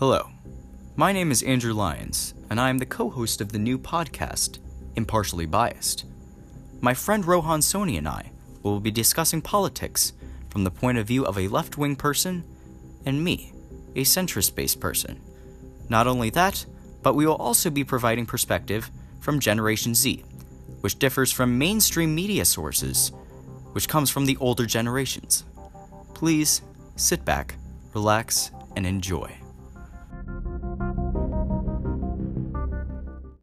Hello, my name is Andrew Lyons, and I am the co host of the new podcast, Impartially Biased. My friend Rohan Soni and I will be discussing politics from the point of view of a left wing person and me, a centrist based person. Not only that, but we will also be providing perspective from Generation Z, which differs from mainstream media sources, which comes from the older generations. Please sit back, relax, and enjoy.